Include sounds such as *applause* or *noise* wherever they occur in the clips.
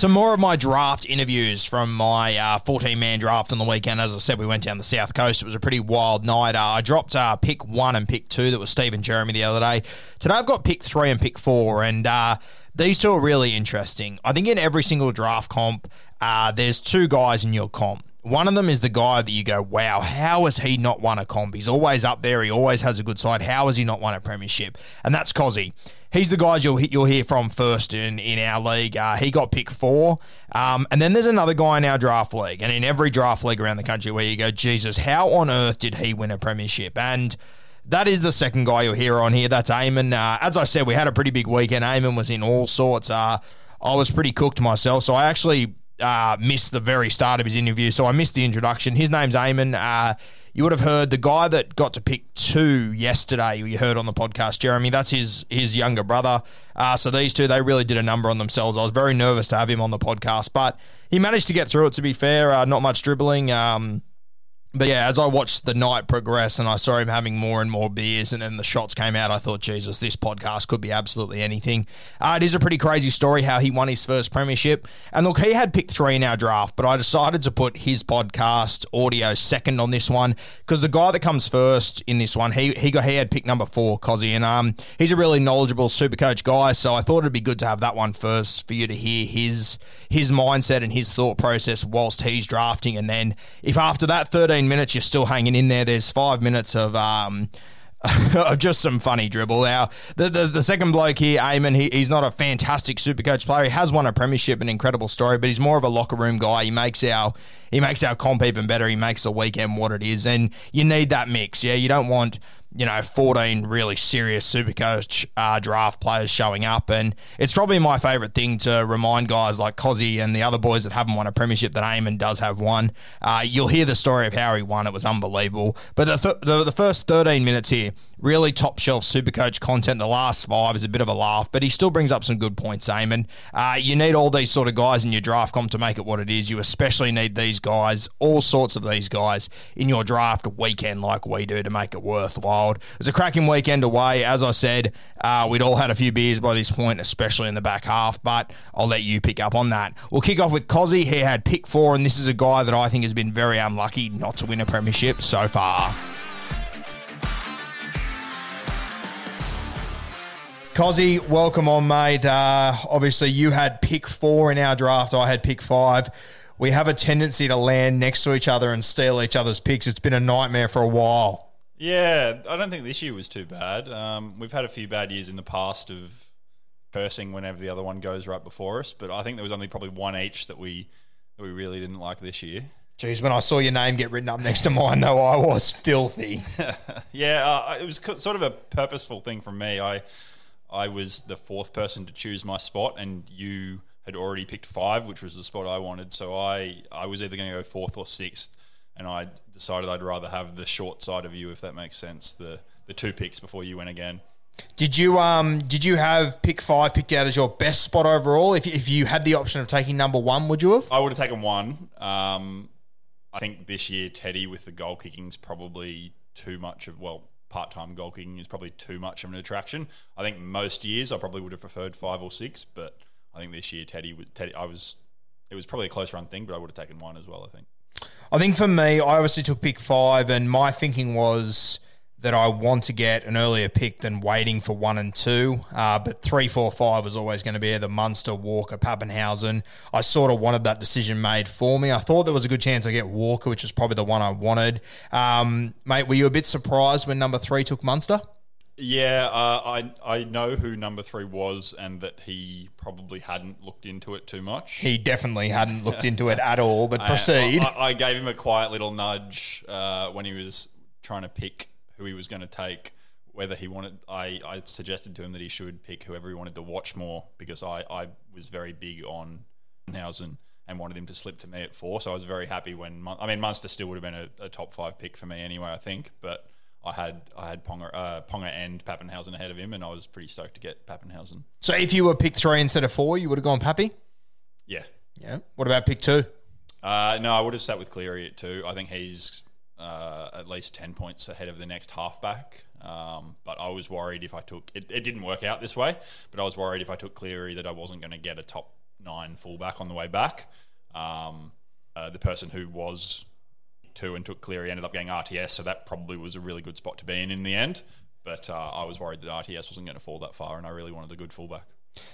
Some more of my draft interviews from my uh, 14 man draft on the weekend. As I said, we went down the south coast. It was a pretty wild night. Uh, I dropped uh, pick one and pick two. That was Steve and Jeremy the other day. Today I've got pick three and pick four. And uh, these two are really interesting. I think in every single draft comp, uh, there's two guys in your comp. One of them is the guy that you go, wow, how has he not won a comp? He's always up there. He always has a good side. How has he not won a premiership? And that's Cozzy. He's the guy you'll you'll hear from first in, in our league. Uh, he got pick four. Um, and then there's another guy in our draft league, and in every draft league around the country where you go, Jesus, how on earth did he win a premiership? And that is the second guy you'll hear on here. That's Eamon. Uh, as I said, we had a pretty big weekend. Eamon was in all sorts. Uh, I was pretty cooked myself, so I actually uh, missed the very start of his interview, so I missed the introduction. His name's Eamon. Uh, you would have heard the guy that got to pick two yesterday. You heard on the podcast, Jeremy. That's his his younger brother. Uh, so these two, they really did a number on themselves. I was very nervous to have him on the podcast, but he managed to get through it. To be fair, uh, not much dribbling. Um, but yeah, as I watched the night progress and I saw him having more and more beers, and then the shots came out, I thought, Jesus, this podcast could be absolutely anything. Uh, it is a pretty crazy story how he won his first premiership. And look, he had picked three in our draft, but I decided to put his podcast audio second on this one because the guy that comes first in this one, he he got he had pick number four, Cozzy, and um he's a really knowledgeable super coach guy. So I thought it'd be good to have that one first for you to hear his his mindset and his thought process whilst he's drafting, and then if after that thirteen minutes you're still hanging in there, there's five minutes of um *laughs* of just some funny dribble. Now, the, the, the second bloke here, Eamon, he, he's not a fantastic super coach player. He has won a premiership, an incredible story, but he's more of a locker room guy. He makes our he makes our comp even better. He makes the weekend what it is, and you need that mix. Yeah, you don't want you know, 14 really serious Supercoach uh, draft players showing up. And it's probably my favourite thing to remind guys like Cozzy and the other boys that haven't won a premiership that Eamon does have one. Uh, you'll hear the story of how he won. It was unbelievable. But the, th- the, the first 13 minutes here, really top shelf Supercoach content. The last five is a bit of a laugh, but he still brings up some good points, Eamon. Uh, you need all these sort of guys in your draft comp to make it what it is. You especially need these guys, all sorts of these guys, in your draft weekend like we do to make it worthwhile. It was a cracking weekend away. As I said, uh, we'd all had a few beers by this point, especially in the back half, but I'll let you pick up on that. We'll kick off with Cozzy. He had pick four, and this is a guy that I think has been very unlucky not to win a premiership so far. Cozzy, welcome on, mate. Uh, obviously, you had pick four in our draft. I had pick five. We have a tendency to land next to each other and steal each other's picks. It's been a nightmare for a while. Yeah, I don't think this year was too bad. Um, we've had a few bad years in the past of cursing whenever the other one goes right before us, but I think there was only probably one each that we that we really didn't like this year. Geez, when I saw your name get written up next to mine, though, I was filthy. *laughs* Yeah, uh, it was co- sort of a purposeful thing from me. I I was the fourth person to choose my spot, and you had already picked five, which was the spot I wanted. So I I was either going to go fourth or sixth, and I decided I'd rather have the short side of you, if that makes sense. The the two picks before you went again. Did you um did you have pick five picked out as your best spot overall? If if you had the option of taking number one, would you have? I would have taken one. Um, I think this year Teddy with the goal kicking is probably too much of well part time goal kicking is probably too much of an attraction. I think most years I probably would have preferred five or six, but I think this year Teddy Teddy I was it was probably a close run thing, but I would have taken one as well. I think. I think for me, I obviously took pick five, and my thinking was that I want to get an earlier pick than waiting for one and two. Uh, but three, four, five was always going to be either Munster, Walker, Papenhuyzen. I sort of wanted that decision made for me. I thought there was a good chance I get Walker, which is probably the one I wanted. Um, mate, were you a bit surprised when number three took Munster? Yeah, uh, I I know who number three was, and that he probably hadn't looked into it too much. He definitely hadn't looked into it at all, but *laughs* proceed. I, I, I gave him a quiet little nudge uh, when he was trying to pick who he was going to take. Whether he wanted, I, I suggested to him that he should pick whoever he wanted to watch more because I, I was very big on Hausen and wanted him to slip to me at four. So I was very happy when Mun- I mean Munster still would have been a, a top five pick for me anyway. I think, but I had I had Ponga, uh, Ponga and Papenhuyzen ahead of him, and I was pretty stoked to get Papenhuyzen. so if you were pick three instead of four, you would have gone Pappy? Yeah, Yeah. What about pick two? Uh, no, I would have sat with Cleary at two. I think he's uh, at least 10 points ahead of the next halfback. Um, but I was worried if I took it, it didn't work out this way, but I was worried if I took Cleary that I wasn't going to get a top nine fullback on the way back. Um, uh, the person who was two and took Cleary ended up getting RTS, so that probably was a really good spot to be in in the end. But uh, I was worried that RTS wasn't going to fall that far, and I really wanted a good fullback.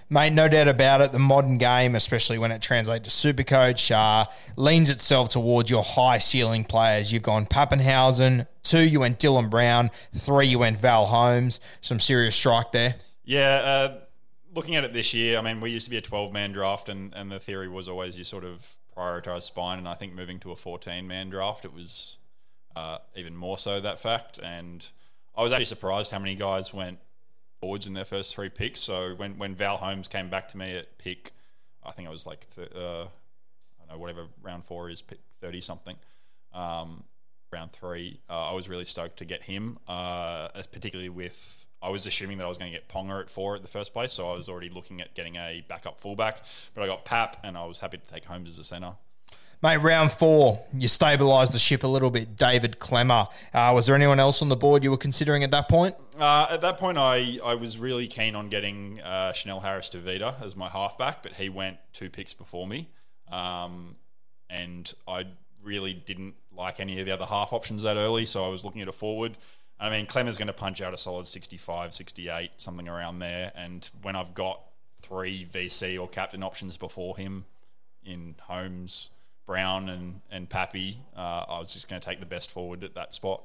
Mate, no doubt about it. The modern game, especially when it translates to Supercoach, uh, leans itself towards your high ceiling players. You've gone Papenhuyzen. Two, you went Dylan Brown. Three, you went Val Holmes. Some serious strike there. Yeah, uh, looking at it this year, I mean, we used to be a 12 man draft, and, and the theory was always you sort of prioritise spine. And I think moving to a 14 man draft, it was uh, even more so that fact. And I was actually surprised how many guys went forwards in their first three picks. So when, when Val Holmes came back to me at pick, I think it was like, th- uh, I don't know, whatever round four is, pick 30 something. Um, round three, uh, I was really stoked to get him, uh, particularly with. I was assuming that I was going to get Ponga at four at the first place, so I was already looking at getting a backup fullback. But I got Pap, and I was happy to take Holmes as a centre. Mate, round four, you stabilised the ship a little bit. David Klemmer. Uh, was there anyone else on the board you were considering at that point? Uh, at that point, I, I was really keen on getting uh, Chanel Harris-Tavita as my halfback, but he went two picks before me. Um, and I really didn't like any of the other half options that early, so I was looking at a forward. I mean, Klemmer's going to punch out a solid 65, 68, something around there. And when I've got three VC or captain options before him in Holmes, Brown, and, and Pappy, uh, I was just going to take the best forward at that spot.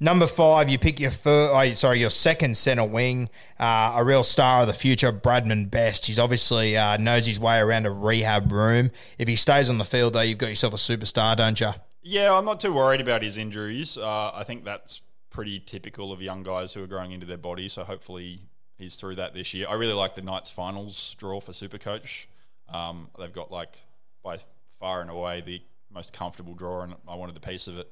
Number five, you pick your fir- oh, sorry, your second centre wing, uh, a real star of the future, Bradman Best. He's obviously uh, knows his way around a rehab room. If he stays on the field, though, you've got yourself a superstar, don't you? Yeah, I'm not too worried about his injuries. Uh, I think that's pretty typical of young guys who are growing into their body. So hopefully he's through that this year. I really like the Knights finals draw for Supercoach. Um, they've got like by far and away the most comfortable draw, and I wanted a piece of it.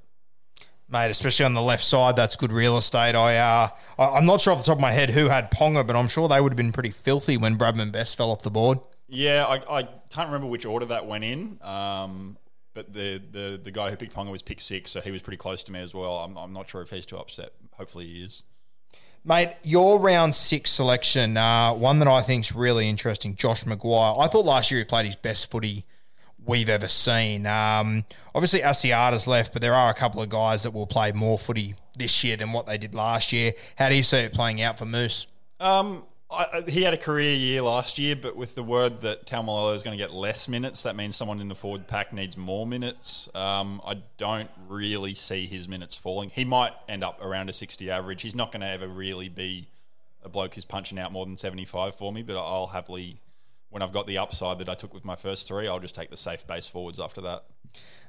Mate, especially on the left side, that's good real estate. I, uh, I, I'm not sure off the top of my head who had Ponga, but I'm sure they would have been pretty filthy when Bradman Best fell off the board. Yeah, I, I can't remember which order that went in. Um, but the, the, the guy who picked Ponga was pick six, so he was pretty close to me as well. I'm, I'm not sure if he's too upset. Hopefully he is. Mate, your round six selection, uh, one that I think is really interesting, Josh McGuire. I thought last year he played his best footy we've ever seen. Um, obviously, Asiata's left, but there are a couple of guys that will play more footy this year than what they did last year. How do you see it playing out for Moose? Um, I, he had a career year last year, but with the word that Taumalolo is going to get less minutes, that means someone in the forward pack needs more minutes. Um, I don't really see his minutes falling. He might end up around a 60 average. He's not going to ever really be a bloke who's punching out more than 75 for me, but I'll happily when I've got the upside that I took with my first three, I'll just take the safe base forwards after that.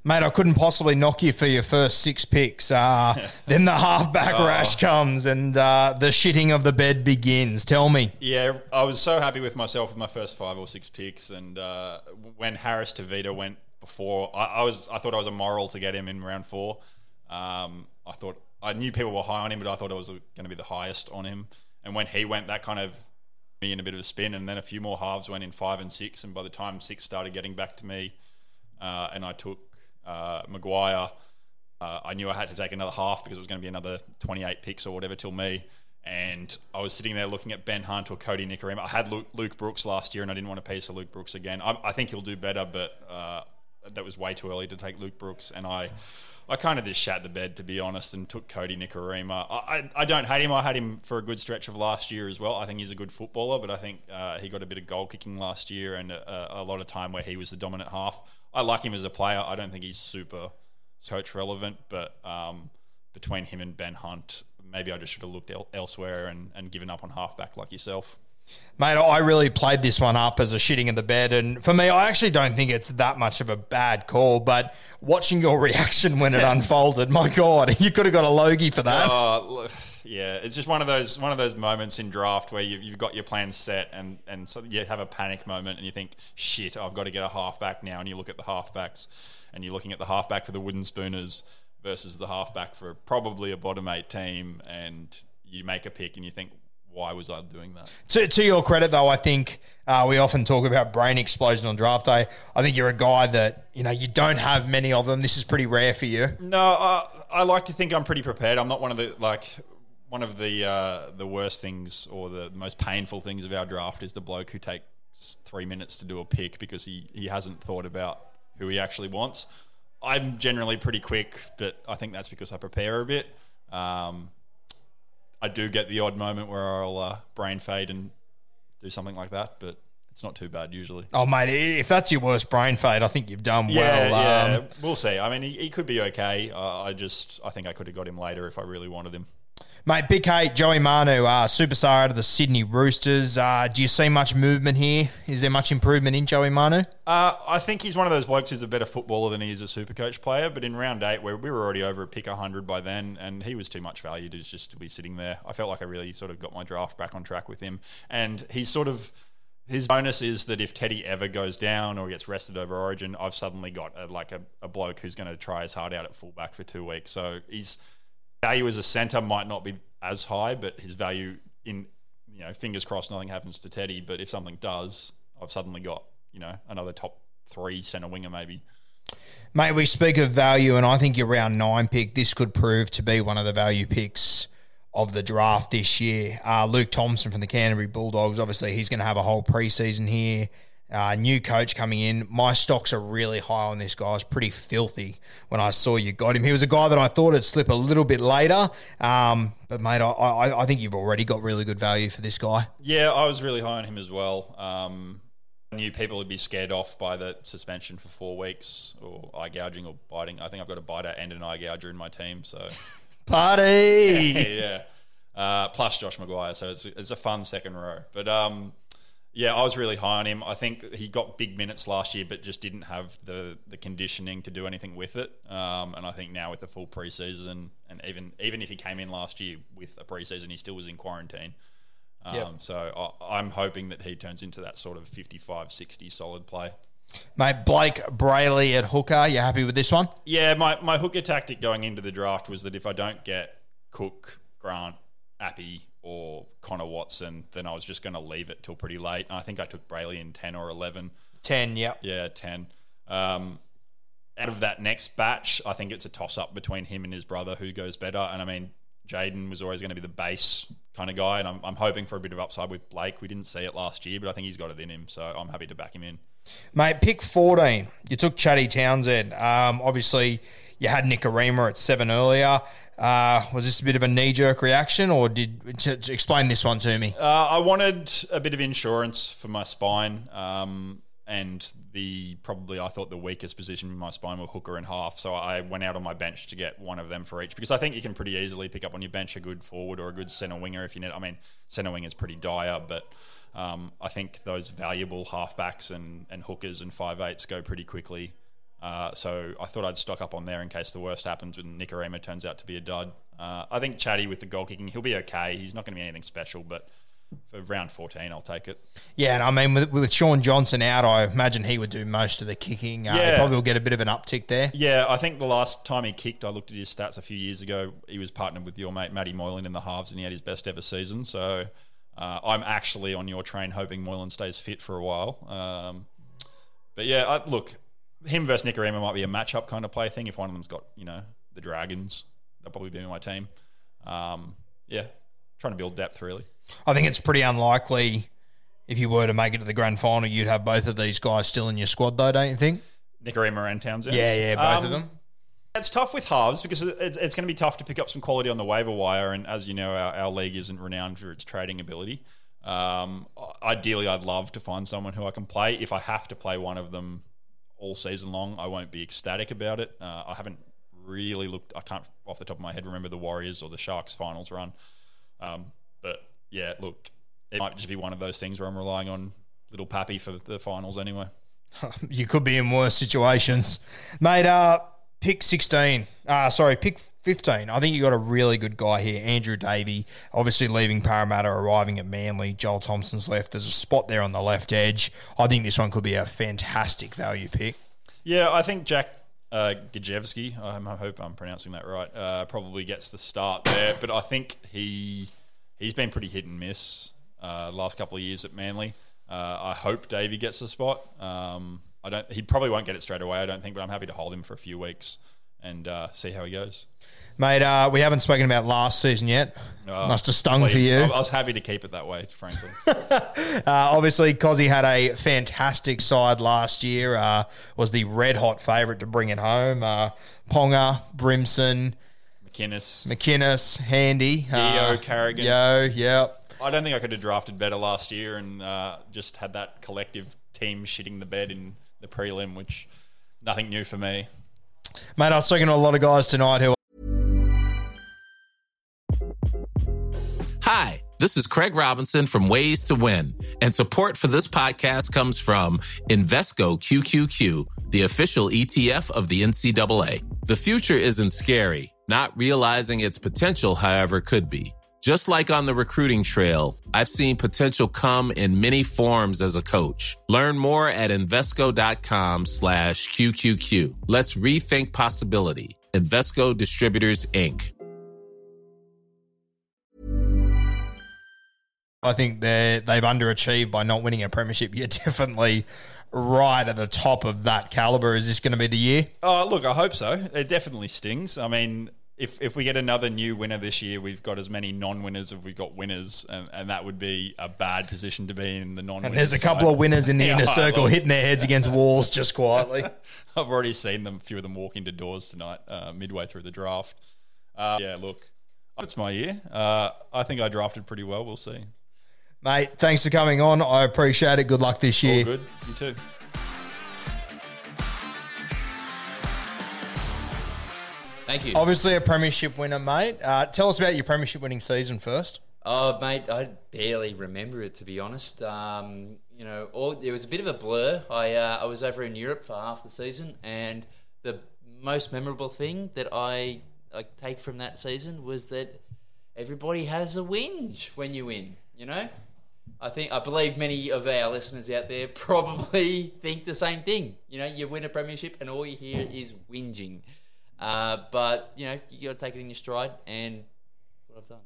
Mate, I couldn't possibly knock you for your first six picks. Uh, *laughs* then the halfback Oh. rash comes and uh, the shitting of the bed begins. Tell me. Yeah, I was so happy with myself with my first five or six picks, and uh, when Harris-Tavita went before, I, I was I thought I was a moral to get him in round four. Um, I thought I knew people were high on him, but I thought I was going to be the highest on him. And when he went, that kind of me in a bit of a spin, and then a few more halves went in five and six, and by the time six started getting back to me, uh, and I took uh, McGuire. Uh, I knew I had to take another half because it was going to be another 28 picks or whatever till me. And I was sitting there looking at Ben Hunt or Kodi Nikorima. I had Luke, Luke Brooks last year and I didn't want a piece of Luke Brooks again. I, I think he'll do better, but uh, that was way too early to take Luke Brooks. And I, I kind of just shat the bed, to be honest, and took Kodi Nikorima. I, I, I don't hate him. I had him for a good stretch of last year as well. I think he's a good footballer, but I think uh, he got a bit of goal kicking last year and a, a lot of time where he was the dominant half. I like him as a player. I don't think he's super coach relevant, but um, between him and Ben Hunt, maybe I just should have looked el- elsewhere and, and given up on halfback like yourself. Mate, I really played this one up as a shitting in the bed. And for me, I actually don't think it's that much of a bad call. But watching your *laughs* reaction when it *laughs* unfolded, my God, *laughs* you could have got a Logie for that. Uh, yeah, it's just one of those one of those moments in draft where you, you've got your plans set and and so you have a panic moment and you think, shit, I've got to get a halfback now. And you look at the halfbacks and you're looking at the halfback for the Wooden Spooners versus the halfback for probably a bottom eight team, and you make a pick and you think, why was I doing that? To, to your credit, though, I think uh, we often talk about brain explosion on draft day. I think you're a guy that, you know, you don't have many of them. This is pretty rare for you. No, uh, I like to think I'm pretty prepared. I'm not one of the like one of the uh, the worst things or the most painful things of our draft is the bloke who takes three minutes to do a pick because he, he hasn't thought about who he actually wants. I'm generally pretty quick, but I think that's because I prepare a bit. Um, I do get the odd moment where I'll uh, brain fade and do something like that, but it's not too bad usually. Oh, mate, if that's your worst brain fade, I think you've done Yeah, well. yeah, Um, we'll see. I mean, he, he could be okay. Uh, I just, I think I could have got him later if I really wanted him. Mate, Big K, Joey Manu, uh, superstar out of the Sydney Roosters. Uh, do you see much movement here? Is there much improvement in Joey Manu? Uh, I think he's one of those blokes who's a better footballer than he is a super coach player. But in round eight, where we were already over a pick 100 by then, and he was too much value to just to be sitting there. I felt like I really sort of got my draft back on track with him. And he's sort of his bonus is that if Teddy ever goes down or gets rested over Origin, I've suddenly got a, like a, a bloke who's going to try his heart out at fullback for two weeks. So his value as a centre might not be as high, but his value in you know fingers crossed nothing happens to Teddy. But if something does, I've suddenly got you know another top three centre winger maybe. Mate, we speak of value, and I think your round nine pick, this could prove to be one of the value picks of the draft this year. Uh, Luke Thompson from the Canterbury Bulldogs, obviously, he's going to have a whole preseason here. Uh, new coach coming in. My stocks are really high on this guy. I was pretty filthy when I saw you got him. He was a guy that I thought would slip a little bit later. Um, but, mate, I, I, I think you've already got really good value for this guy. Yeah, I was really high on him as well. Um, I knew people would be scared off by the suspension for four weeks or eye gouging or biting. I think I've got a biter and an eye gouger in my team, so *laughs* Party! *laughs* yeah. Uh, plus Josh McGuire, so it's it's a fun second row. But um, yeah, I was really high on him. I think he got big minutes last year, but just didn't have the the conditioning to do anything with it. Um, and I think now with the full preseason, and even even if he came in last year with a preseason, he still was in quarantine. Um, Yep. So I, I'm hoping that he turns into that sort of 55, 60 solid play. Mate, Blake Brailey at hooker. You happy with this one? Yeah, my, my hooker tactic going into the draft was that if I don't get Cook, Grant, Api, or Connor Watson, then I was just going to leave it till pretty late. And I think I took Brailey in 10 or 11. 10, yep. Yeah, 10. Um, out of that next batch, I think it's a toss up between him and his brother who goes better. And I mean, Jayden was always going to be the base kind of guy. And I'm, I'm hoping for a bit of upside with Blake. We didn't see it last year, but I think he's got it in him. So I'm happy to back him in. Mate, pick 14. You took Chatty Townsend. Um, obviously, you had Nikorima at seven earlier. Uh, was this a bit of a knee jerk reaction, or did to, to explain this one to me? Uh, I wanted a bit of insurance for my spine, um, and the probably I thought the weakest position in my spine were hooker and half. So I went out on my bench to get one of them for each because I think you can pretty easily pick up on your bench a good forward or a good centre winger if you need. I mean, centre wing is pretty dire, but Um, I think those valuable halfbacks and, and hookers and five eights go pretty quickly. Uh, so I thought I'd stock up on there in case the worst happens when Nikorima turns out to be a dud. Uh, I think Chatty with the goal kicking, he'll be okay. He's not going to be anything special, but for round 14, I'll take it. Yeah, and I mean, with, with Shaun Johnson out, I imagine he would do most of the kicking. Uh, Yeah. He probably will get a bit of an uptick there. Yeah, I think the last time he kicked, I looked at his stats a few years ago. He was partnered with your mate Matty Moylan in the halves, and he had his best ever season. So uh, I'm actually on your train, hoping Moylan stays fit for a while. Um, but yeah, I, look, him versus Nikorima might be a matchup kind of play thing. If one of them's got you know the Dragons, they'll probably be in my team. Um, yeah, trying to build depth really. I think it's pretty unlikely if you were to make it to the grand final, you'd have both of these guys still in your squad, though, don't you think? Nikorima and Townsend. Yeah, yeah, both of Um, them. It's tough with halves because it's, it's going to be tough to pick up some quality on the waiver wire. And as you know, our, our league isn't renowned for its trading ability. Um, ideally, I'd love to find someone who I can play. If I have to play one of them all season long, I won't be ecstatic about it. Uh, I haven't really looked, I can't off the top of my head remember the Warriors or the Sharks finals run. Um, but yeah, look, it might just be one of those things where I'm relying on little Pappy for the finals anyway. *laughs* You could be in worse situations. Mate, uh, pick 16. Uh, sorry, pick 15. I think you got a really good guy here. Andrew Davey, obviously leaving Parramatta, arriving at Manly. Joel Thompson's left. There's a spot there on the left edge. I think this one could be a fantastic value pick. Yeah, I think Jack uh, Gosiewski, I hope I'm pronouncing that right, uh, probably gets the start there. But I think he he's been pretty hit and miss uh, last couple of years at Manly. Uh, I hope Davey gets the spot. Um, I don't. He probably won't get it straight away. I don't think, but I'm happy to hold him for a few weeks and uh, see how he goes. Mate, uh, we haven't spoken about last season yet. Uh, Must have stung for you. I was happy to keep it that way, frankly. *laughs* Uh, obviously, Cozzy had a fantastic side last year. Uh, was the red hot favourite to bring it home. Uh, Ponga, Brimson, McInnes. McInnes, Handy, Yeo, Carrigan. Yeo, yep. I don't think I could have drafted better last year and uh, just had that collective team shitting the bed in the prelim, which nothing new for me. Mate, I was talking to a lot of guys tonight who Hi, this is Craig Robinson from Ways to Win, and support for this podcast comes from Invesco QQQ, the official ETF of the NCAA. The future isn't scary. Not realizing its potential, however, could be. Just like on the recruiting trail, I've seen potential come in many forms as a coach. Learn more at Invesco.com slash QQQ. Let's rethink possibility. Invesco Distributors, Inc. I think they they've underachieved by not winning a premiership. You're *laughs* definitely right at the top of that caliber. Is this going to be the year? Oh, look, I hope so. It definitely stings. I mean, if, if we get another new winner this year, we've got as many non-winners as we've got winners, and, and that would be a bad position to be in the non. And there's a couple of winners in the *laughs* Yeah, inner circle hitting their heads against *laughs* walls just quietly. *laughs* I've already seen them. A few of them walk into doors tonight, uh, midway through the draft. Uh, yeah, look, it's my year. Uh, I think I drafted pretty well. We'll see. Mate, thanks for coming on. I appreciate it. Good luck this All year. good. You too. Thank you. Obviously, a premiership winner, mate. Uh, tell us about your premiership winning season first. Oh, mate, I barely remember it to be honest. Um, you know, all, it was a bit of a blur. I uh, I was over in Europe for half the season, and the most memorable thing that I, I take from that season was that everybody has a whinge when you win. You know, I think I believe many of our listeners out there *laughs* probably think the same thing. You know, you win a premiership, and all you hear is whinging. Uh, but you know, you got to take it in your stride, and what I've done.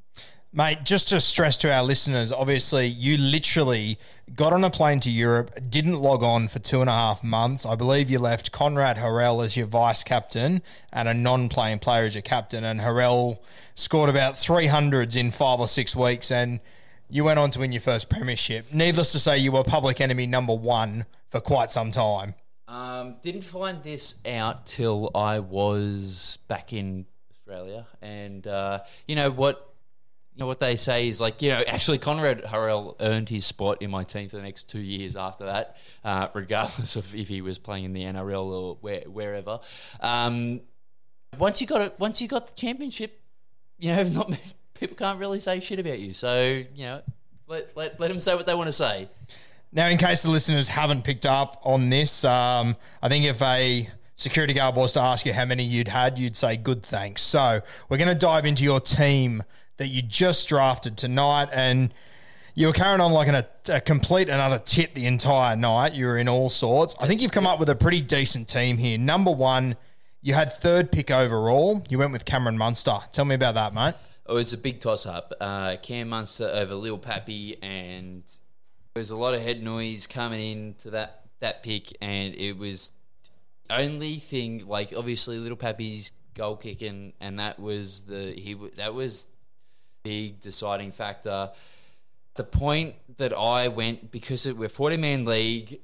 Mate, just to stress to our listeners, obviously, you literally got on a plane to Europe, didn't log on for two and a half months. I believe you left Konrad Hurrell as your vice captain and a non playing player as your captain. And Hurrell scored about 300s in five or six weeks. And you went on to win your first premiership. Needless to say, you were public enemy number one for quite some time. Um, didn't find this out till I was back in Australia, and uh, you know what? You know what they say is like you know actually Konrad Hurrell earned his spot in my team for the next two years after that, uh, regardless of if he was playing in the NRL or where, wherever. Um, once you got it, once you got the championship, you know, *laughs* not people can't really say shit about you. So you know, let, let, let them say what they want to say. Now, in case the listeners haven't picked up on this, um, I think if a security guard was to ask you how many you'd had, you'd say good thanks. So we're going to dive into your team that you just drafted tonight, and you were carrying on like an, a, a complete and utter tit the entire night. You were in all sorts. I think you've come up with a pretty decent team here. Number one, you had third pick overall. You went with Cameron Munster. Tell me about that, mate. It was a big toss up. Uh, Cam Munster over Lil Pappy, and there's a lot of head noise coming into that that pick, and it was only thing like obviously Little Pappy's goal kicking, and that was the he that was big deciding factor. The point that I went because it, we're forty man league,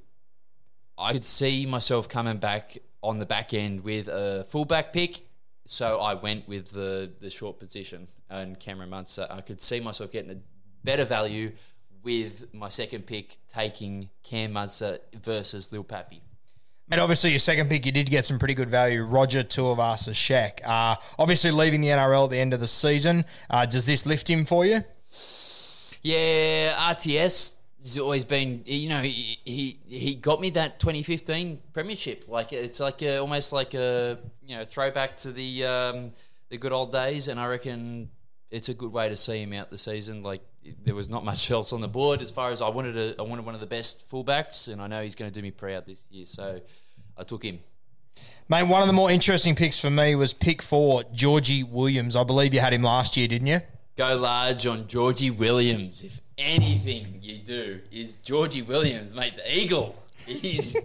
I could see myself coming back on the back end with a fullback pick. So I went with the the short position and Cameron Munster. I could see myself getting a better value with my second pick taking Cam Munster versus Lil Pappy. And obviously, your second pick, you did get some pretty good value. Roger Tuivasa-Sheck. Uh, obviously, leaving the NRL at the end of the season. Uh, does this lift him for you? Yeah, RTS has always been, you know, he, he he got me that 2015 premiership. Like it's like a, almost like a you know throwback to the um, the good old days, and I reckon it's a good way to see him out the season. Like there was not much *laughs* else on the board as far as I wanted. A, I wanted one of the best fullbacks, and I know he's going to do me proud this year. So I took him. Mate, one of the more interesting picks for me was pick four, Georgie Williams. I believe you had him last year, didn't you? Go large on Georgie Williams. If anything you do is Georgie Williams, mate, the Eagle. He's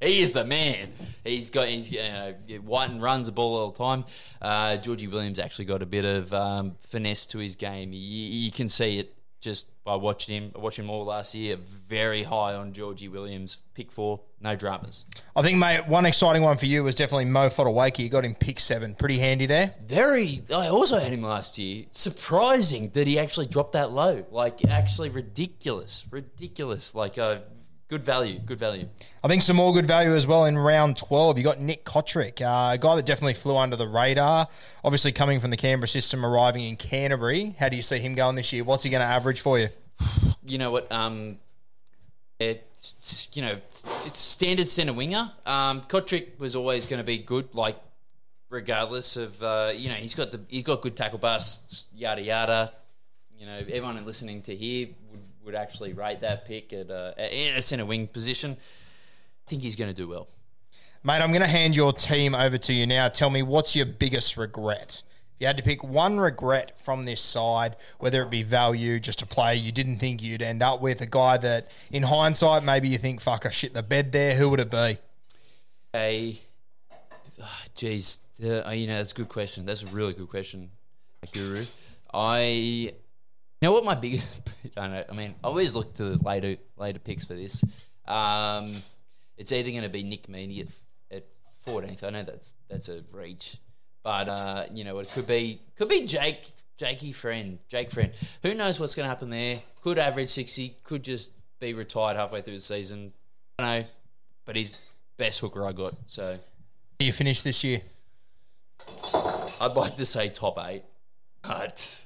he is the man. He's got he's you know Whiten runs the ball all the time. Uh, Georgie Williams actually got a bit of um, finesse to his game. You, you can see it just by watching him. Watching him all last year. Very high on Georgie Williams. Pick four, no dramas. I think, mate, one exciting one for you was definitely Mo Fotuaika. You got him pick seven. Pretty handy there. Very. I also had him last year. Surprising that he actually dropped that low. Like actually ridiculous, ridiculous. Like uh, good value, good value. I think some more good value as well in round 12. You got Nick Cotric, uh, a guy that definitely flew under the radar. Obviously, coming from the Canberra system, arriving in Canterbury. How do you see him going this year? What's he going to average for you? You know what? Um, it's, you know, it's standard centre winger. Um, Cotric was always going to be good, like regardless of uh, you know he's got the he's got good tackle busts, yada yada. You know, everyone listening to here would, would actually rate that pick at uh, a centre wing position. I think he's going to do well. Mate, I'm going to hand your team over to you now. Tell me what's your biggest regret? If you had to pick one regret from this side, whether it be value, just a player you didn't think you'd end up with, a guy that in hindsight maybe you think, fuck, I shit the bed there, who would it be? A, jeez, uh, you know that's a good question. That's a really good question, Guru. I know what my biggest. *laughs* I know. I mean, I always look to the later later picks for this. Um, it's either going to be Nick Meaney at at fourteenth. I know that's that's a reach, but uh, you know it could be could be Jake Jakey friend Jake friend. Who knows what's going to happen there? Could average sixty. Could just be retired halfway through the season. I don't know, but he's best hooker I got. So do You finish this year. I'd like to say top eight, but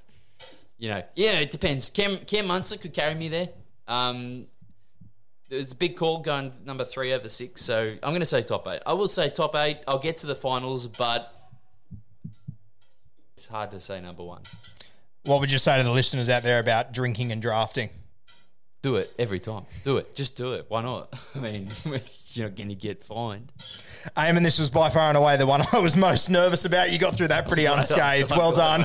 you know, yeah, it depends. Cam Cam Munster could carry me there. Um, there's a big call going number three over six, so I'm going to say top eight. I will say top eight. I'll get to the finals, but it's hard to say number one. What would you say to the listeners out there about drinking and drafting? Do it every time. Do it. Just do it. Why not? *laughs* I mean, *laughs* you're not going to get fined. Eamon, this was by far and away the one *laughs* I was most nervous about. You got through that pretty unscathed. Well done.